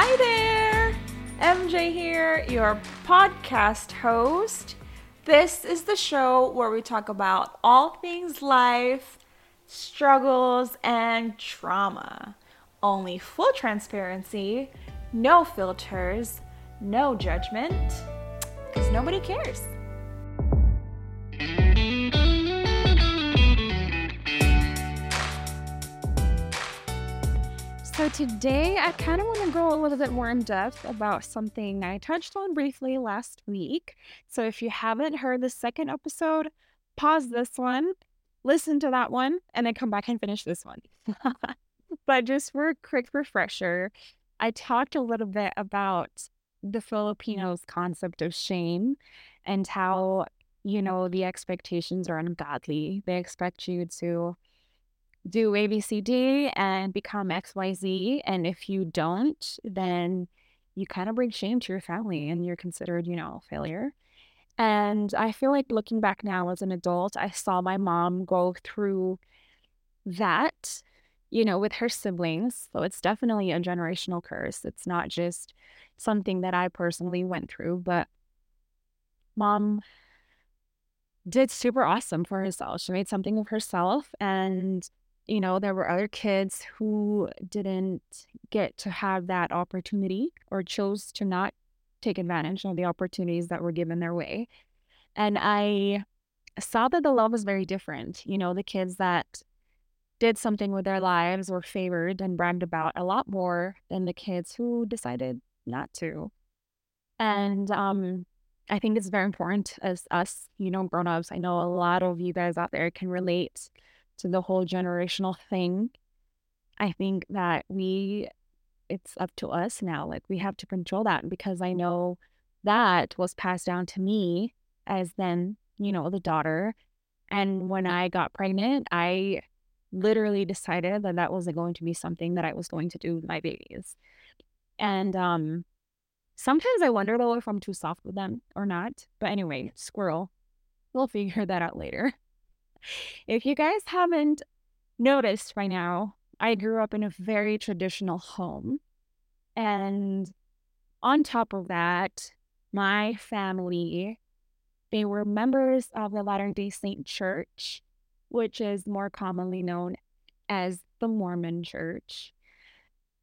Hi there! MJ here, your podcast host. This is the show where we talk about all things life, struggles, and trauma. Only full transparency, no filters, no judgment, because nobody cares. Today I kind of want to go a little bit more in depth about something I touched on briefly last week. So, if you haven't heard the second episode, pause this one, listen to that one, and then come back and finish this one. but just for a quick refresher, I talked a little bit about the Filipinos' concept of shame and how, you know, the expectations are ungodly. They expect you to do ABCD and become XYZ. And if you don't, then you kind of bring shame to your family and you're considered, you know, a failure. And I feel like looking back now as an adult, I saw my mom go through that, you know, with her siblings. So it's definitely a generational curse. It's not just something that I personally went through, but mom did super awesome for herself. She made something of herself and you know, there were other kids who didn't get to have that opportunity or chose to not take advantage of the opportunities that were given their way. And I saw that the love was very different. You know, the kids that did something with their lives were favored and bragged about a lot more than the kids who decided not to. And um, I think it's very important as us, you know, grown ups. I know a lot of you guys out there can relate to the whole generational thing. I think that we, it's up to us now. Like we have to control that because I know that was passed down to me as then, you know, the daughter. And when I got pregnant, I literally decided that that wasn't going to be something that I was going to do with my babies. And um, sometimes I wonder though if I'm too soft with them or not. But anyway, squirrel. We'll figure that out later. If you guys haven't noticed by now, I grew up in a very traditional home. And on top of that, my family, they were members of the Latter day Saint Church, which is more commonly known as the Mormon Church.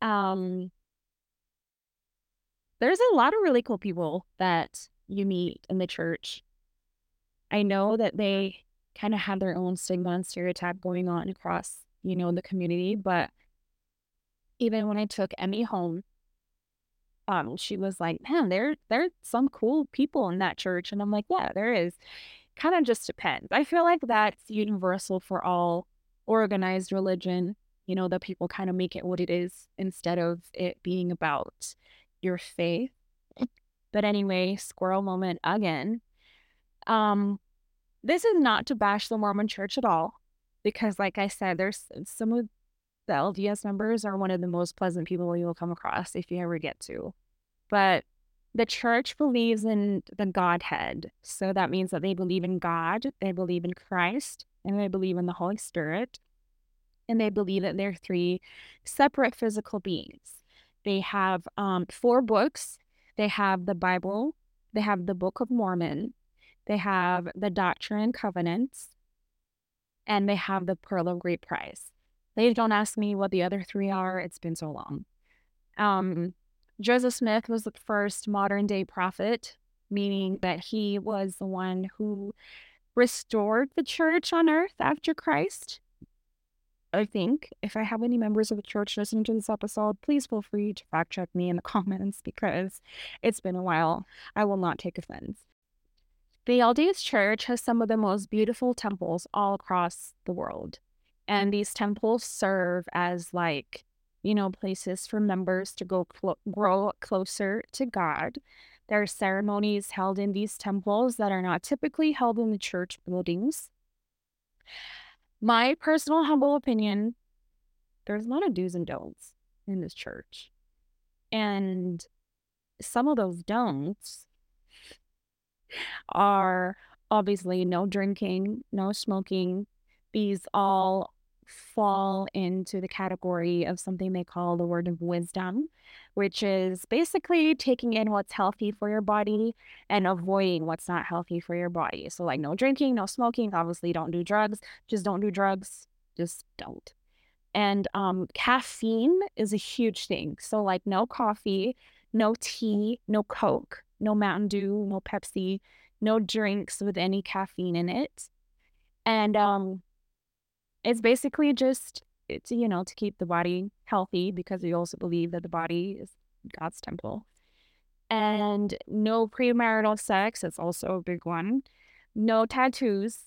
Um, there's a lot of really cool people that you meet in the church. I know that they kind of have their own stigma and stereotype going on across, you know, the community. But even when I took Emmy home, um, she was like, Man, there there's some cool people in that church. And I'm like, Yeah, there is. Kind of just depends. I feel like that's universal for all organized religion, you know, that people kind of make it what it is instead of it being about your faith. But anyway, squirrel moment again. Um, this is not to bash the Mormon church at all, because, like I said, there's some of the LDS members are one of the most pleasant people you'll come across if you ever get to. But the church believes in the Godhead. So that means that they believe in God, they believe in Christ, and they believe in the Holy Spirit. And they believe that they're three separate physical beings. They have um, four books. They have the Bible, they have the Book of Mormon, they have the Doctrine and Covenants, and they have the Pearl of Great Price. They don't ask me what the other three are. It's been so long. Um, Joseph Smith was the first modern day prophet, meaning that he was the one who restored the church on earth after Christ. I think if I have any members of the church listening to this episode, please feel free to fact check me in the comments because it's been a while. I will not take offense. The LDS Church has some of the most beautiful temples all across the world. And these temples serve as like, you know, places for members to go grow closer to God. There are ceremonies held in these temples that are not typically held in the church buildings. My personal humble opinion, there's a lot of do's and don'ts in this church. And some of those don'ts are obviously no drinking, no smoking. These all fall into the category of something they call the word of wisdom, which is basically taking in what's healthy for your body and avoiding what's not healthy for your body. So, like, no drinking, no smoking, obviously, don't do drugs, just don't do drugs, just don't. And um, caffeine is a huge thing. So, like, no coffee, no tea, no Coke, no Mountain Dew, no Pepsi, no drinks with any caffeine in it. And um, it's basically just it's you know to keep the body healthy because we also believe that the body is God's temple. And no premarital sex is also a big one. No tattoos.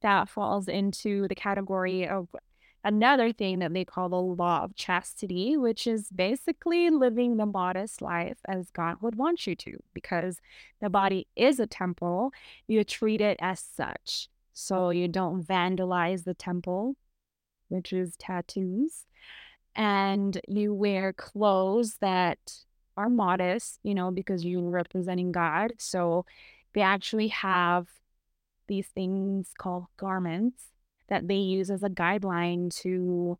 That falls into the category of another thing that they call the law of chastity, which is basically living the modest life as God would want you to, because the body is a temple. You treat it as such. So you don't vandalize the temple, which is tattoos. And you wear clothes that are modest, you know, because you're representing God. So they actually have these things called garments that they use as a guideline to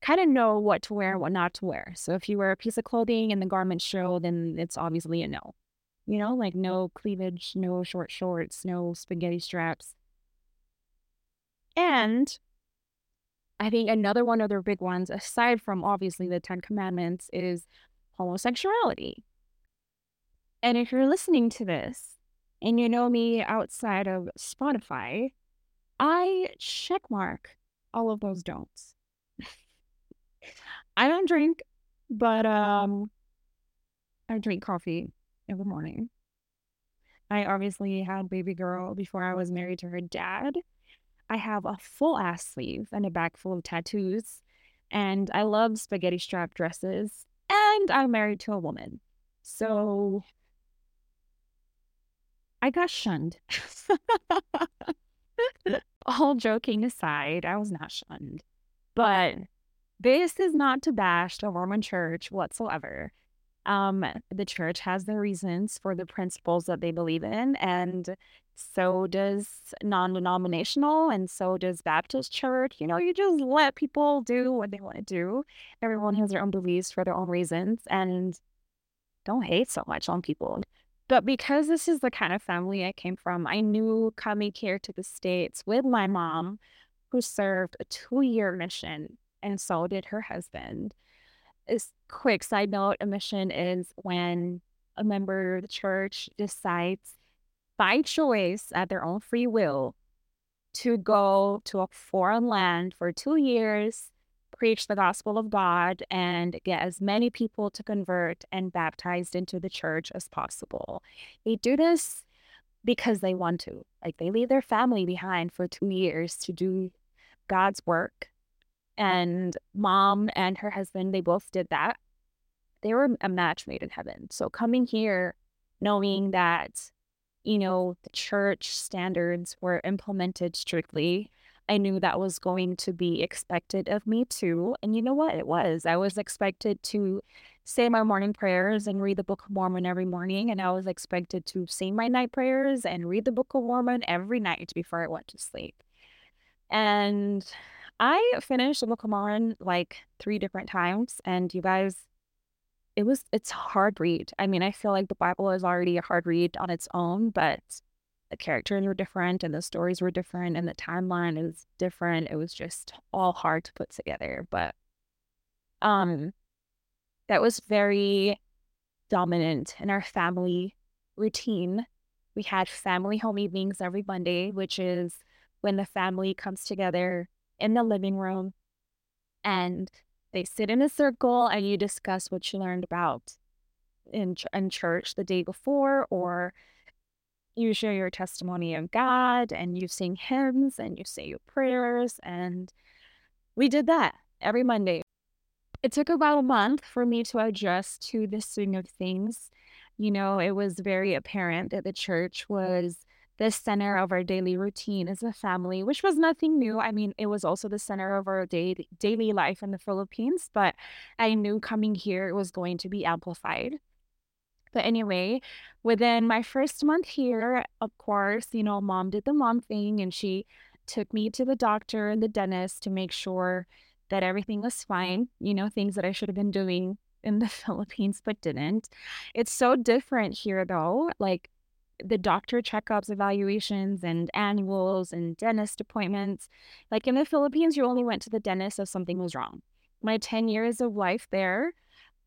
kind of know what to wear and what not to wear. So if you wear a piece of clothing and the garments show, then it's obviously a no. You know, like no cleavage, no short shorts, no spaghetti straps. And I think another one of their big ones, aside from obviously the Ten Commandments, is homosexuality. And if you're listening to this and you know me outside of Spotify, I checkmark all of those don'ts. I don't drink, but um I drink coffee in the morning. I obviously had baby girl before I was married to her dad. I have a full ass sleeve and a bag full of tattoos. And I love spaghetti strap dresses. And I'm married to a woman. So I got shunned. All joking aside, I was not shunned. But this is not to bash the Mormon church whatsoever. Um, the church has their reasons for the principles that they believe in, and so does non denominational, and so does Baptist church. You know, you just let people do what they want to do. Everyone has their own beliefs for their own reasons, and don't hate so much on people. But because this is the kind of family I came from, I knew coming here to the States with my mom, who served a two year mission, and so did her husband. Is quick side note a mission is when a member of the church decides by choice at their own free will to go to a foreign land for two years preach the gospel of God and get as many people to convert and baptized into the church as possible. They do this because they want to. Like they leave their family behind for two years to do God's work. And mom and her husband, they both did that. They were a match made in heaven. So coming here, knowing that, you know, the church standards were implemented strictly I knew that was going to be expected of me too. And you know what? It was. I was expected to say my morning prayers and read the Book of Mormon every morning. And I was expected to say my night prayers and read the Book of Mormon every night before I went to sleep. And I finished the Book of Mormon like three different times. And you guys, it was, it's hard read. I mean, I feel like the Bible is already a hard read on its own, but the characters were different and the stories were different and the timeline is different. It was just all hard to put together. But um that was very dominant in our family routine. We had family home evenings every Monday, which is when the family comes together in the living room and they sit in a circle and you discuss what you learned about in, in church the day before or you share your testimony of God and you sing hymns and you say your prayers. And we did that every Monday. It took about a month for me to adjust to this swing of things. You know, it was very apparent that the church was the center of our daily routine as a family, which was nothing new. I mean, it was also the center of our day- daily life in the Philippines, but I knew coming here it was going to be amplified. But anyway, within my first month here, of course, you know, mom did the mom thing and she took me to the doctor and the dentist to make sure that everything was fine, you know, things that I should have been doing in the Philippines but didn't. It's so different here though. Like the doctor checkups, evaluations, and annuals and dentist appointments. Like in the Philippines, you only went to the dentist if something was wrong. My 10 years of life there,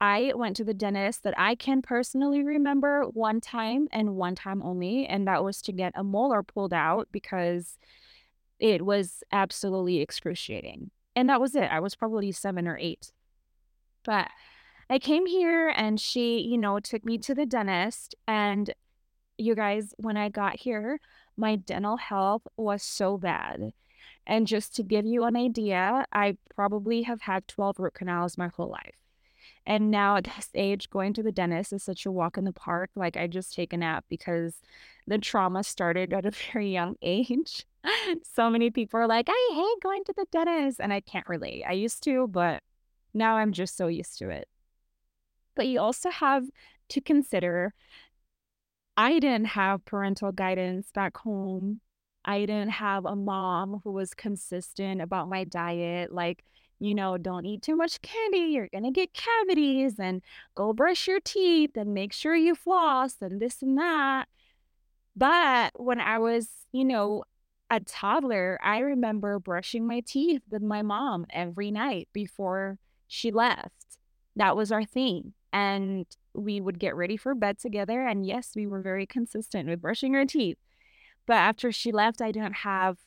I went to the dentist that I can personally remember one time and one time only, and that was to get a molar pulled out because it was absolutely excruciating. And that was it. I was probably seven or eight. But I came here and she, you know, took me to the dentist. And you guys, when I got here, my dental health was so bad. And just to give you an idea, I probably have had 12 root canals my whole life. And now at this age, going to the dentist is such a walk in the park. Like I just take a nap because the trauma started at a very young age. so many people are like, I hate going to the dentist. And I can't relate. I used to, but now I'm just so used to it. But you also have to consider I didn't have parental guidance back home. I didn't have a mom who was consistent about my diet. Like, you know, don't eat too much candy. You're going to get cavities and go brush your teeth and make sure you floss and this and that. But when I was, you know, a toddler, I remember brushing my teeth with my mom every night before she left. That was our thing. And we would get ready for bed together. And yes, we were very consistent with brushing our teeth. But after she left, I didn't have,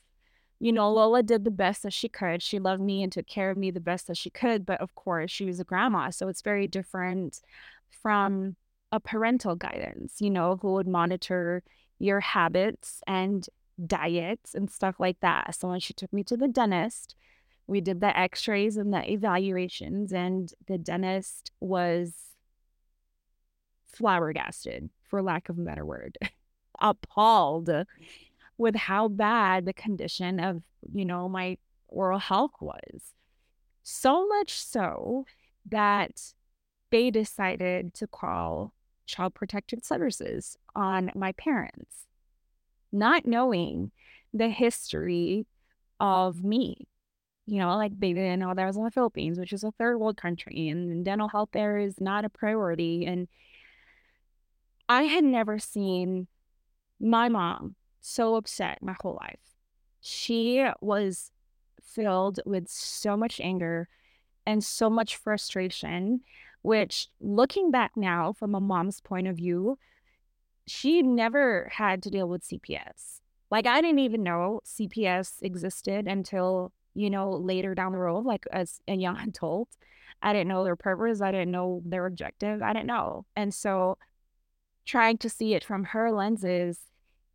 you know, Lola did the best that she could. She loved me and took care of me the best that she could. But of course, she was a grandma. So it's very different from a parental guidance, you know, who would monitor your habits and diets and stuff like that. So when she took me to the dentist, we did the x rays and the evaluations, and the dentist was flabbergasted, for lack of a better word, appalled with how bad the condition of, you know, my oral health was. So much so that they decided to call Child Protective Services on my parents, not knowing the history of me. You know, like they didn't know that I was in the Philippines, which is a third world country, and dental health there is not a priority. And I had never seen my mom so upset my whole life. She was filled with so much anger and so much frustration, which looking back now from a mom's point of view, she never had to deal with CPS. Like I didn't even know CPS existed until, you know, later down the road, like as a young adult. I didn't know their purpose. I didn't know their objective. I didn't know. And so trying to see it from her lenses,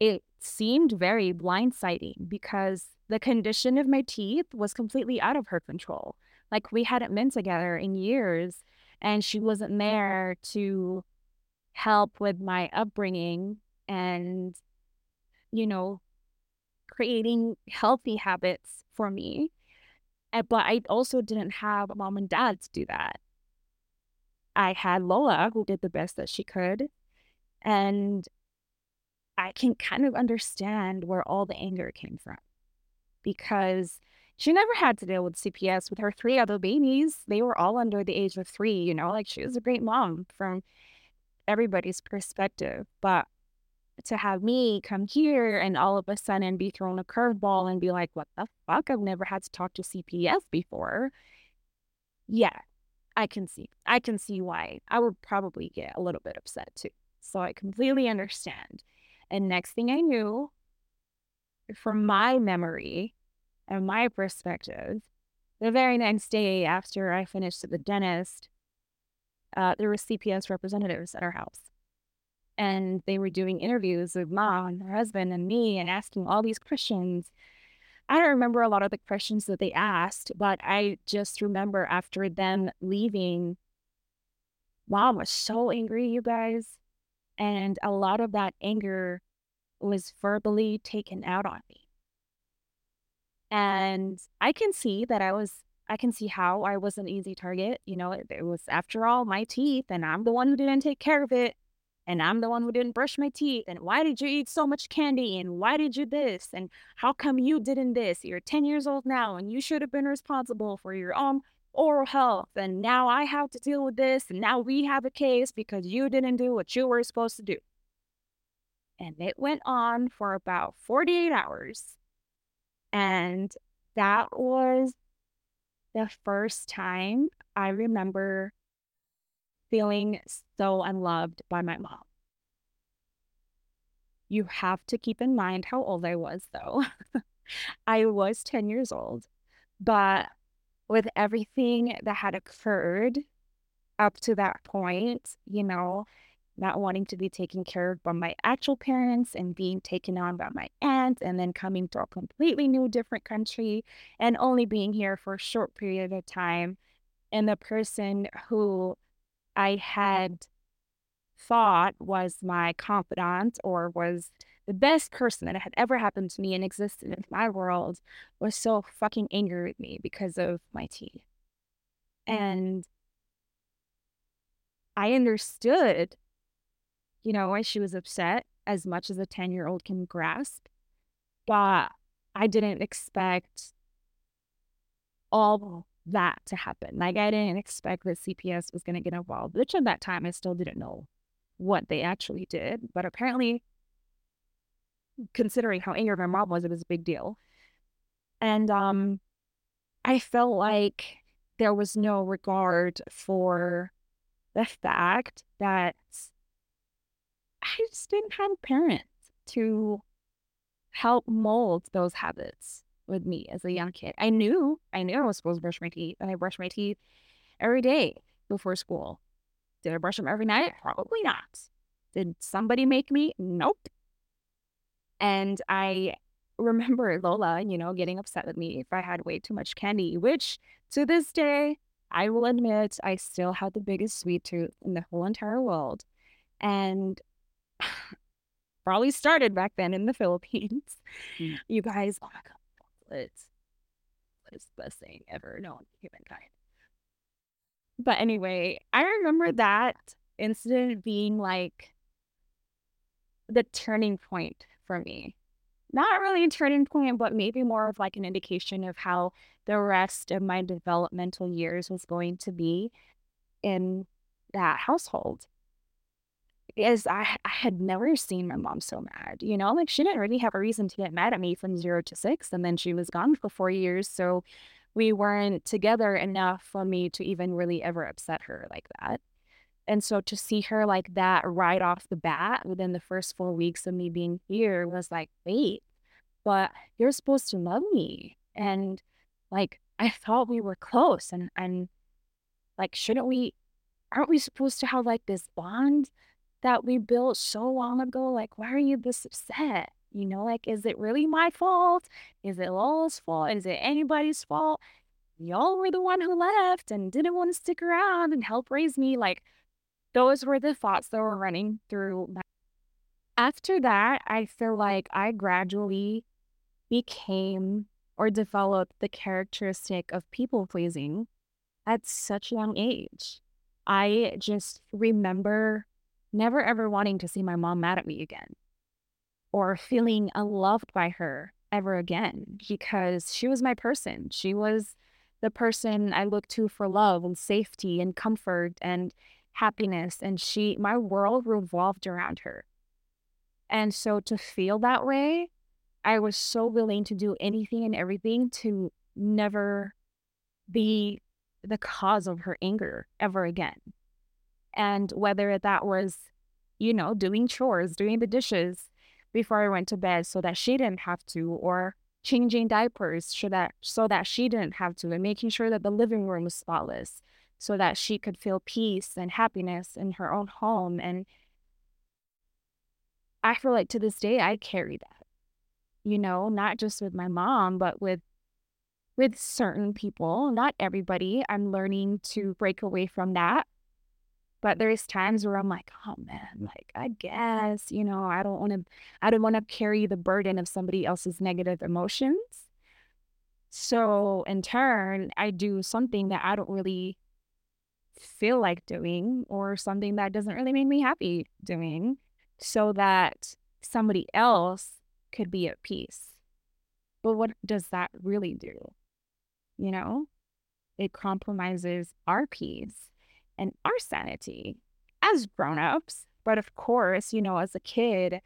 it seemed very blindsiding because the condition of my teeth was completely out of her control. Like we hadn't been together in years, and she wasn't mm-hmm. there to help with my upbringing and, you know, creating healthy habits for me. Eh, but I also didn't have a mom and dad to do that. I had Lola, who did the best that she could. And I can kind of understand where all the anger came from because she never had to deal with CPS with her three other babies. They were all under the age of three, you know, like she was a great mom from everybody's perspective. But to have me come here and all of a sudden be thrown a curveball and be like, what the fuck? I've never had to talk to CPS before. Yeah, I can see. I can see why I would probably get a little bit upset too. So I completely understand. And next thing I knew, from my memory and my perspective, the very next day after I finished at the dentist, uh, there were CPS representatives at our house. And they were doing interviews with mom and her husband and me and asking all these questions. I don't remember a lot of the questions that they asked, but I just remember after them leaving, mom was so angry, you guys. And a lot of that anger was verbally taken out on me. And I can see that I was, I can see how I was an easy target. You know, it, it was, after all, my teeth, and I'm the one who didn't take care of it. and I'm the one who didn't brush my teeth. And why did you eat so much candy? And why did you this? And how come you didn't this? You're 10 years old now and you should have been responsible for your own oral health. And now I have to deal with this. And now we have a case because you didn't do what you were supposed to do. And it went on for about 48 hours. And that was the first time I remember feeling so unloved by my mom. You have to keep in mind how old I was, though. I was 10 years old, but with everything that had occurred up to that point, you know, not wanting to be taken care of by my actual parents and being taken on by my aunt and then coming to a completely new different country and only being here for a short period of time. And the person who I had thought was my confidant or was the best person that had ever happened to me and existed in my world was so fucking angry with me because of my teeth. Mm-hmm. And I understood, you know, why she was upset as much as a 10 year old can grasp, but I didn't expect all that to happen. Like I didn't expect that CPS was going to get involved, which at that time I still didn't know what they actually did. But apparently, considering how angry my mom was, it was a big deal. And um, I felt like there was no regard for the fact that I just didn't have parents to help mold those habits with me as a young kid. I knew, I knew I was supposed to brush my teeth, and I brushed my teeth every day before school. Did I brush them every night? Probably not. Did somebody make me? Nope. And I remember Lola, you know, getting upset with me if I had way too much candy, which to this day, I will admit I still had the biggest sweet tooth in the whole entire world. And probably started back then in the Philippines. Mm. You guys, oh my God, it's it's the best thing ever known to humankind. But anyway, I remember that incident being like the turning point for me. Not really a turning point, but maybe more of like an indication of how the rest of my developmental years was going to be in that household is I, I had never seen my mom so mad. You know, like she didn't really have a reason to get mad at me from zero to six. And then she was gone for four years. So we weren't together enough for me to even really ever upset her like that. And so to see her like that right off the bat within the first four weeks of me being here was like, wait, but you're supposed to love me. And like I thought we were close and and like shouldn't we aren't we supposed to have like this bond that we built so long ago. Like, why are you this upset? You know, like, is it really my fault? Is it Lola's fault? Is it anybody's fault? Y'all were the one who left and didn't want to stick around and help raise me. Like, those were the thoughts that were running through my. After that, I feel like I gradually became or developed the characteristic of people pleasing at such a young age. I just remember never ever wanting to see my mom mad at me again or feeling unloved by her ever again because she was my person. She was the person I looked to for love and safety and comfort and happiness. And she, my world revolved around her. And so to feel that way, I was so willing to do anything and everything to never be the cause of her anger ever again. And whether that was, you know, doing chores, doing the dishes before I went to bed so that she didn't have to, or changing diapers so that so that she didn't have to, and making sure that the living room was spotless so that she could feel peace and happiness in her own home. And I feel like to this day I carry that. You know, not just with my mom, but with with certain people, not everybody. I'm learning to break away from that but there's times where I'm like, oh man, like I guess, you know, I don't want to, I don't want to carry the burden of somebody else's negative emotions. So in turn, I do something that I don't really feel like doing or something that doesn't really make me happy doing so that somebody else could be at peace. But what does that really do? You know, it compromises our peace and our sanity as grown-ups. But of course, you know, as a kid,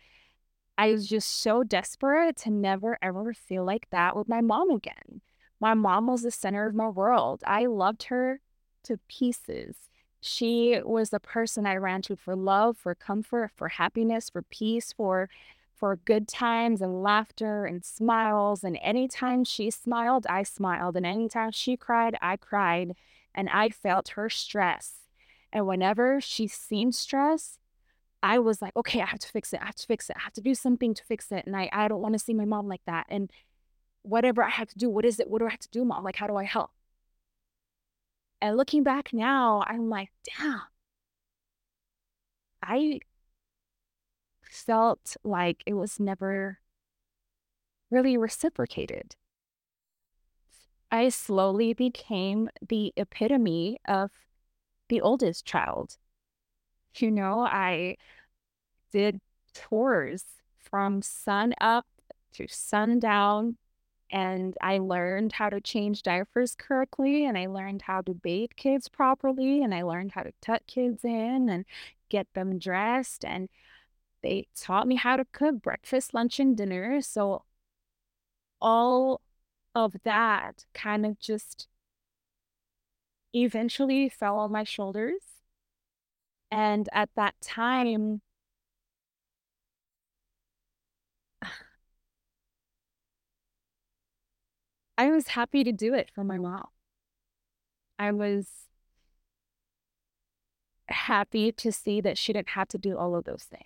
I was just so desperate to never ever feel like that with my mom again. My mom was the center of my world. I loved her to pieces. She was the person I ran to for love, for comfort, for happiness, for peace, for for good times and laughter and smiles. And anytime she smiled, I smiled. And anytime she cried, I cried. And I felt her stress. And whenever she seemed stressed, I was like, okay, I have to fix it. I have to fix it. I have to do something to fix it. And I, I don't want to see my mom like that. And whatever I have to do, what is it? What do I have to do, mom? Like, how do I help? And looking back now, I'm like, damn. I felt like it was never really reciprocated. I slowly became the epitome of the oldest child. You know, I did tours from sun up to sundown, and I learned how to change diapers correctly, and I learned how to bathe kids properly, and I learned how to tuck kids in and get them dressed. And they taught me how to cook breakfast, lunch, and dinner. So all of that kind of just eventually fell on my shoulders. And at that time, I was happy to do it for my mm. mom. I was happy to see that she didn't have to do all of those things.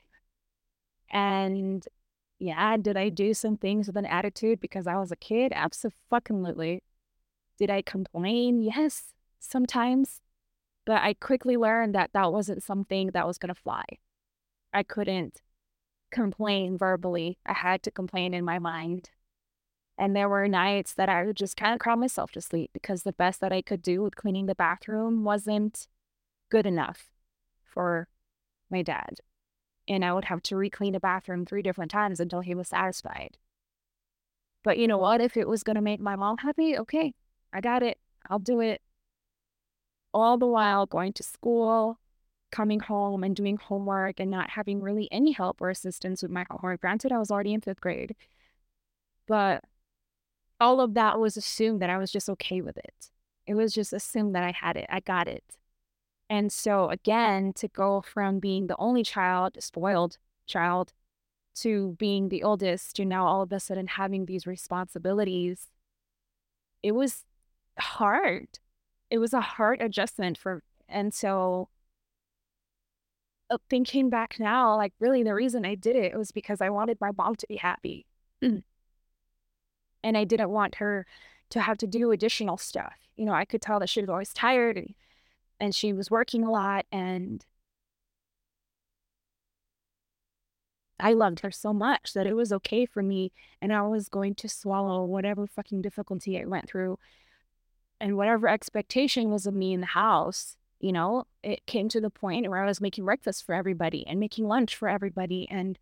And yeah, did I do some things with an attitude because I was a kid? Absolutely. Did I complain? Yes, sometimes. But I quickly learned that that wasn't something that was going to fly. I couldn't complain verbally. I had to complain in my mind. And there were nights that I would just kind of cry myself to sleep because the best that I could do with cleaning the bathroom wasn't good enough for my dad and I would have to re-clean the bathroom three different times until he was satisfied. But you know what? If it was going to make my mom happy, okay, I got it. I'll do it. All the while going to school, coming home and doing homework and not having really any help or assistance with my homework. Granted, I was already in fifth grade, but all of that was assumed that I was just okay with it. It was just assumed that I had it. I got it. And so, again, to go from being the only child, spoiled child, to being the oldest, to now all of a sudden having these responsibilities, it was hard. It was a hard adjustment for, and so uh, thinking back now, like really the reason I did it was because I wanted my mom to be happy. Mm. And I didn't want her to have to do additional stuff. You know, I could tell that she was always tired and and she was working a lot and I loved her so much that it was okay for me and I was going to swallow whatever fucking difficulty I went through and whatever expectation was of me in the house, you know, it came to the point where I was making breakfast for everybody and making lunch for everybody and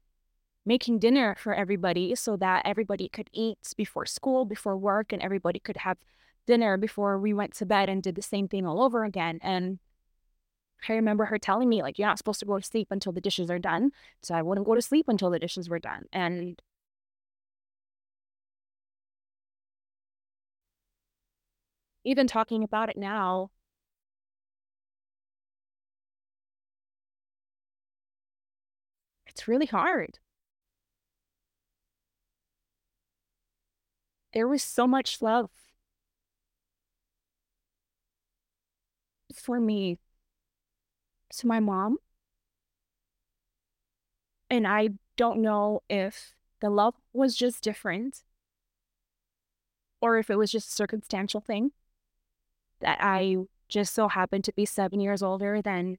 making dinner for everybody so that everybody could eat before school, before work, and everybody could have dinner before we went to bed and did the same thing all over again. And I remember her telling me, like, you're not supposed to go to sleep until the dishes are done. So I wouldn't go to sleep until the dishes were done. And even talking about it now, it's really hard. There was so much love for me to my mom. And I don't know if the love was just different or if it was just a circumstantial thing that I just so happened to be seven years older than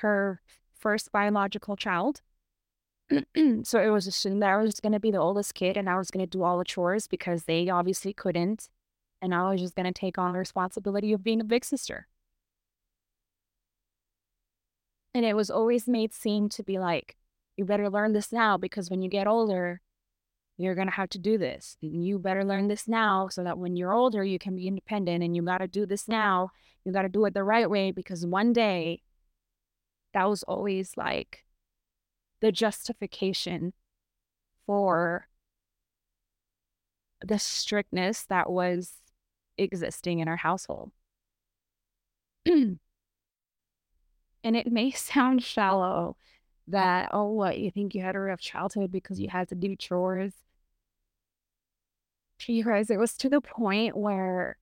her first biological child. so it was assumed that I was going to be the oldest kid and I was going to do all the chores because they obviously couldn't. And I was just going to take on the responsibility of being a big sister. And it was always made seem to be like, you better learn this now because when you get older, you're going to have to do this. You better learn this now so that when you're older, you can be independent and you got to do this now. You got to do it the right way because one day that was always like the justification for the strictness that was existing in our household. and it may sound shallow that, oh, what, you think you had a rough childhood because you had to do chores? You guys, it was to the point where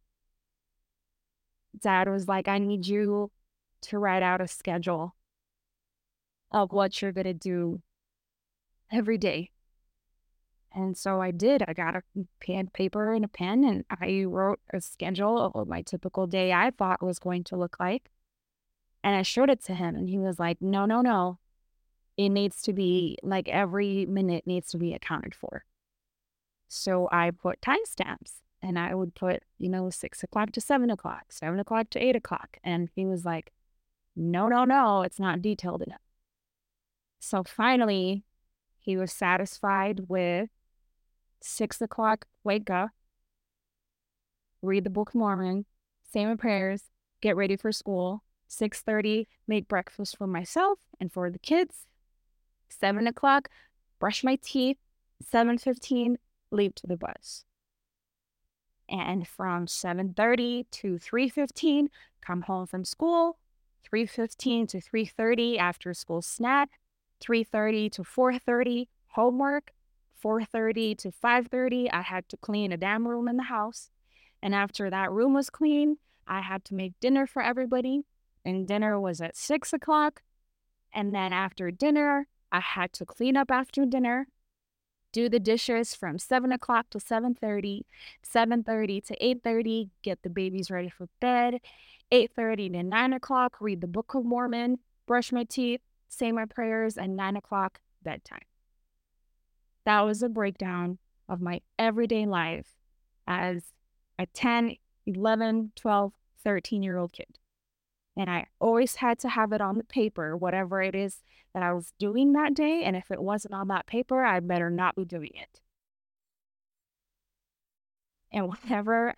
dad was like, I need you to write out a schedule of what you're going to do every day. And so I did. I got a pen, paper and a pen, and I wrote a schedule of what my typical day I thought was going to look like. And I showed it to him, and he was like, No, no, no. It needs to be like every minute needs to be accounted for. So I put timestamps and I would put, you know, six o'clock to seven o'clock, seven o'clock to eight o'clock. And he was like, No, no, no, it's not detailed enough. So finally, he was satisfied with six o'clock, wake up, read the Book of Mormon, say my prayers, get ready for school. 6.30, make breakfast for myself and for the kids. 7 o'clock, brush my teeth. 7.15, leave to the bus. And from 7.30 to 3.15, come home from school. 3.15 to 3.30, after school snack. 3.30 to 4.30 homework 4.30 to 5.30 i had to clean a damn room in the house. And after that room was clean i had to make dinner for everybody. And dinner was at 6 o'clock. And then after dinner i had to clean up after dinner do the dishes from 7 o'clock to 7.30 7.30 to 8.30 get the babies ready for bed 8.30 to 9 o'clock read the book of mormon brush my teeth say my prayers, and nine o'clock bedtime. That was a breakdown of my everyday life as a 10, 11, 12, 13 year old kid. And I always had to have it on the paper, whatever it is that I was doing that day. And if it wasn't on that paper, I better not be doing it. And whatever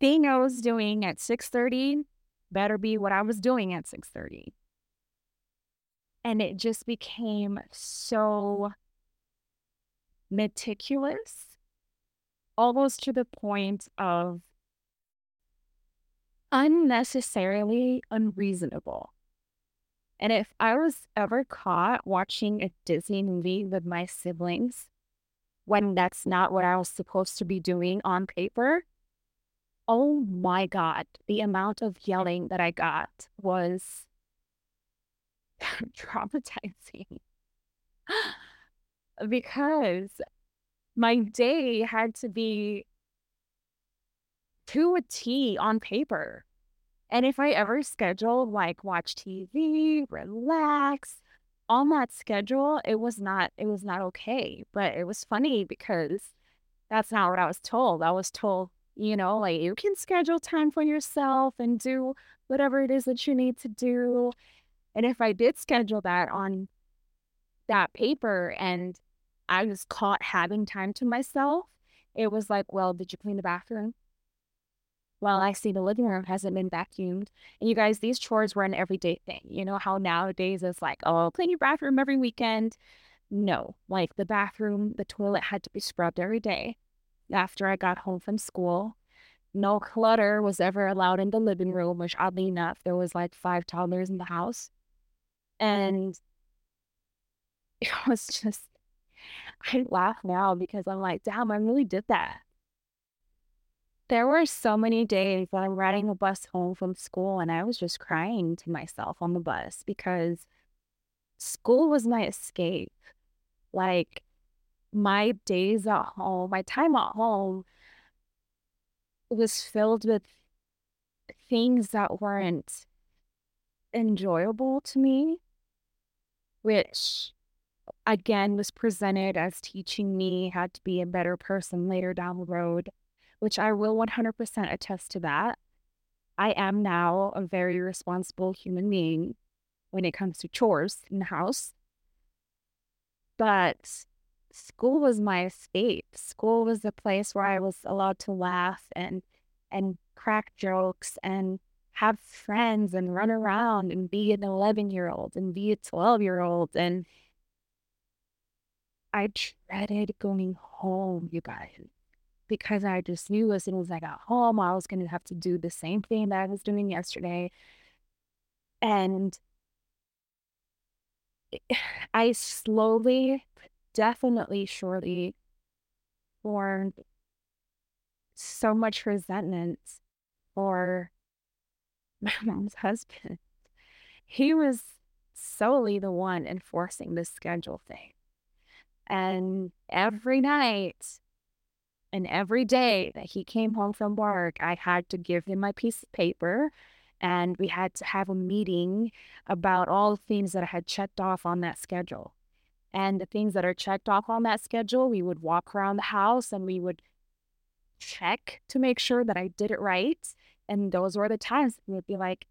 thing I was doing at 6:30 better be what I was doing at 6:30. And it just became so meticulous, almost to the point of unnecessarily unreasonable. And if I was ever caught watching a Disney movie with my siblings when that's not what I was supposed to be doing on paper, oh my God, the amount of yelling that I got was traumatizing because my day had to be to a T on paper. And if I ever scheduled like watch TV, relax on that schedule, it was not it was not okay. But it was funny because that's not what I was told. I was told, you know, like you can schedule time for yourself and do whatever it is that you need to do. And if I did schedule that on that paper and I was caught having time to myself, it was like, well, did you clean the bathroom? Well, I see the living room hasn't been vacuumed. And you guys, these chores were an everyday thing. You know how nowadays it's like, oh, clean your bathroom every weekend. No, like the bathroom, the toilet had to be scrubbed every day after I got home from school. No clutter was ever allowed in the living room, which oddly enough, there was like five toddlers in the house. Mm-hmm. And it was just, I laugh now because I'm like, damn, I really did that. There were so many days that I'm riding a bus home from school and I was just crying to myself on the bus because school was my escape. Like my days at home, my time at home was filled with things that weren't enjoyable to me which again was presented as teaching me how to be a better person later down the road, which I will 100% attest to that. I am now a very responsible human being. when it comes to chores in the house. But school was my escape. School was the place where I was allowed to laugh and and crack jokes and have friends and run around and be an 11 year old and be a 12 year old. And I dreaded going home, you guys, because I just knew as soon as I got home, I was going to have to do the same thing that I was doing yesterday. And I slowly, definitely, surely formed so much resentment for my mom's husband. He was solely the one enforcing the schedule thing. And every night and every day that he came home from work, I had to give him my piece of paper and we had to have a meeting about all the things that I had checked off on that schedule. And the things that are checked off on that schedule, we would walk around the house and we would check to make sure that I did it right. And those were the times we would be like,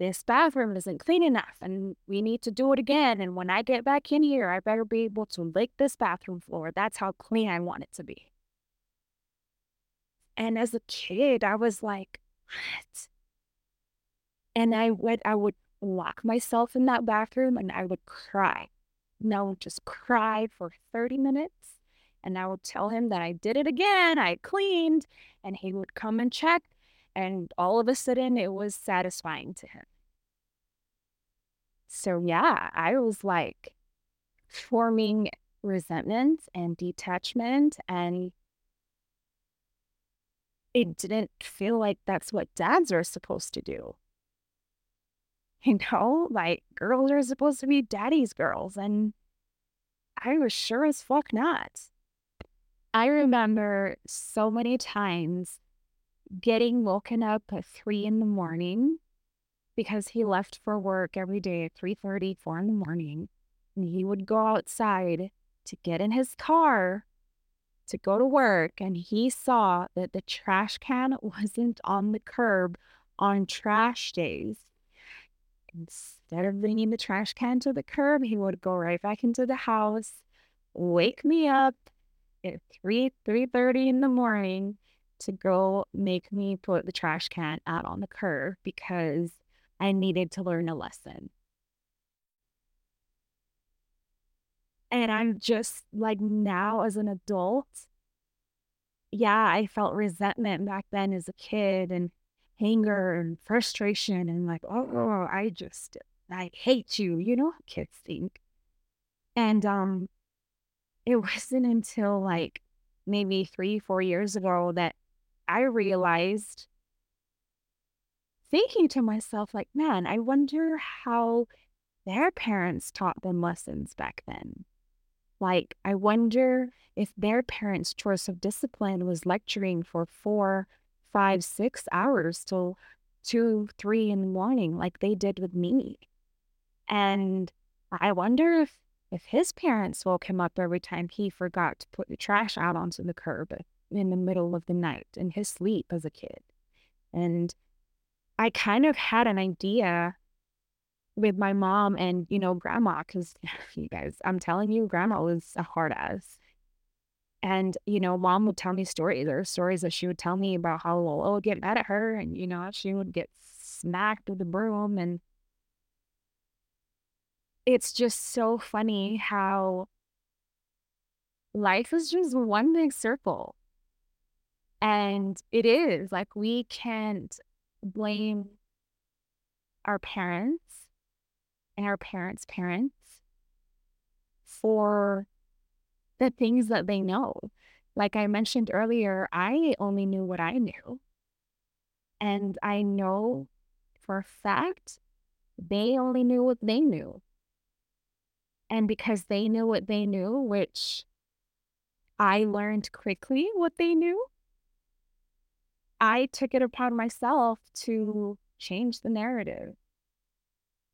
this bathroom isn't clean enough and we need to do it again. And when I get back in here, I better be able to lick this bathroom floor. That's how clean I want it to be. And as a kid, I was like, what? And I would I would lock myself in that bathroom and I would cry. And I would just cry for 30 minutes. And I would tell him that I did it again, I cleaned, and he would come and check. And all of a sudden, it was satisfying to him. So, yeah, I was like forming resentment and detachment. And it didn't feel like that's what dads are supposed to do. You know, like girls are supposed to be daddy's girls, and I was sure as fuck not. I remember so many times getting woken up at three in the morning because he left for work every day at 3 30, 4 in the morning. And he would go outside to get in his car to go to work. And he saw that the trash can wasn't on the curb on trash days. Instead of bringing the trash can to the curb, he would go right back into the house, wake me up at 3 3:30 in the morning to go make me put the trash can out on the curb because I needed to learn a lesson. And I'm just like now as an adult, yeah, I felt resentment back then as a kid and anger and frustration and like, oh, I just, I hate you. You know how kids think. And um, it wasn't until like maybe three, four years ago that I realized thinking to myself, like, man, I wonder how their parents taught them lessons back then. Like, I wonder if their parents' choice of discipline was lecturing for four, five, six hours till two, three in the morning, like they did with me. And I wonder if if his parents woke him up every time he forgot to put the trash out onto the curb in the middle of the night in his sleep as a kid. And I kind of had an idea with my mom and, you know, grandma, because you guys, I'm telling you, grandma was a hard ass. And, you know, mom would tell me stories. There are stories that she would tell me about how Lola would get mad at her and, you know, she would get smacked with a broom. And it's just so funny how life is just one big circle. And it is like we can't blame our parents and our parents' parents for the things that they know. Like I mentioned earlier, I only knew what I knew. And I know for a fact they only knew what they knew. And because they knew what they knew, which I learned quickly what they knew, I took it upon myself to change the narrative.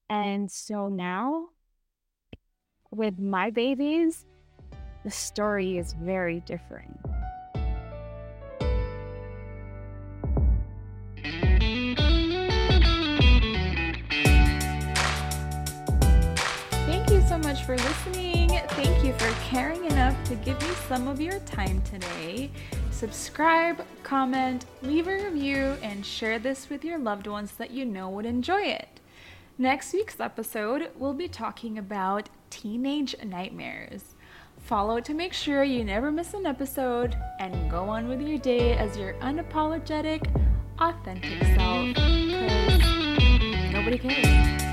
And so now, with my babies, the story is very different. Thank you so much for listening. Thank you for caring enough to give me some of your time today. Subscribe, comment, leave a review, and share this with your loved ones that you know would enjoy it. Next week's episode, we'll be talking about teenage nightmares. Follow to make sure you never miss an episode and go on with your day as your unapologetic, authentic self. Because nobody cares.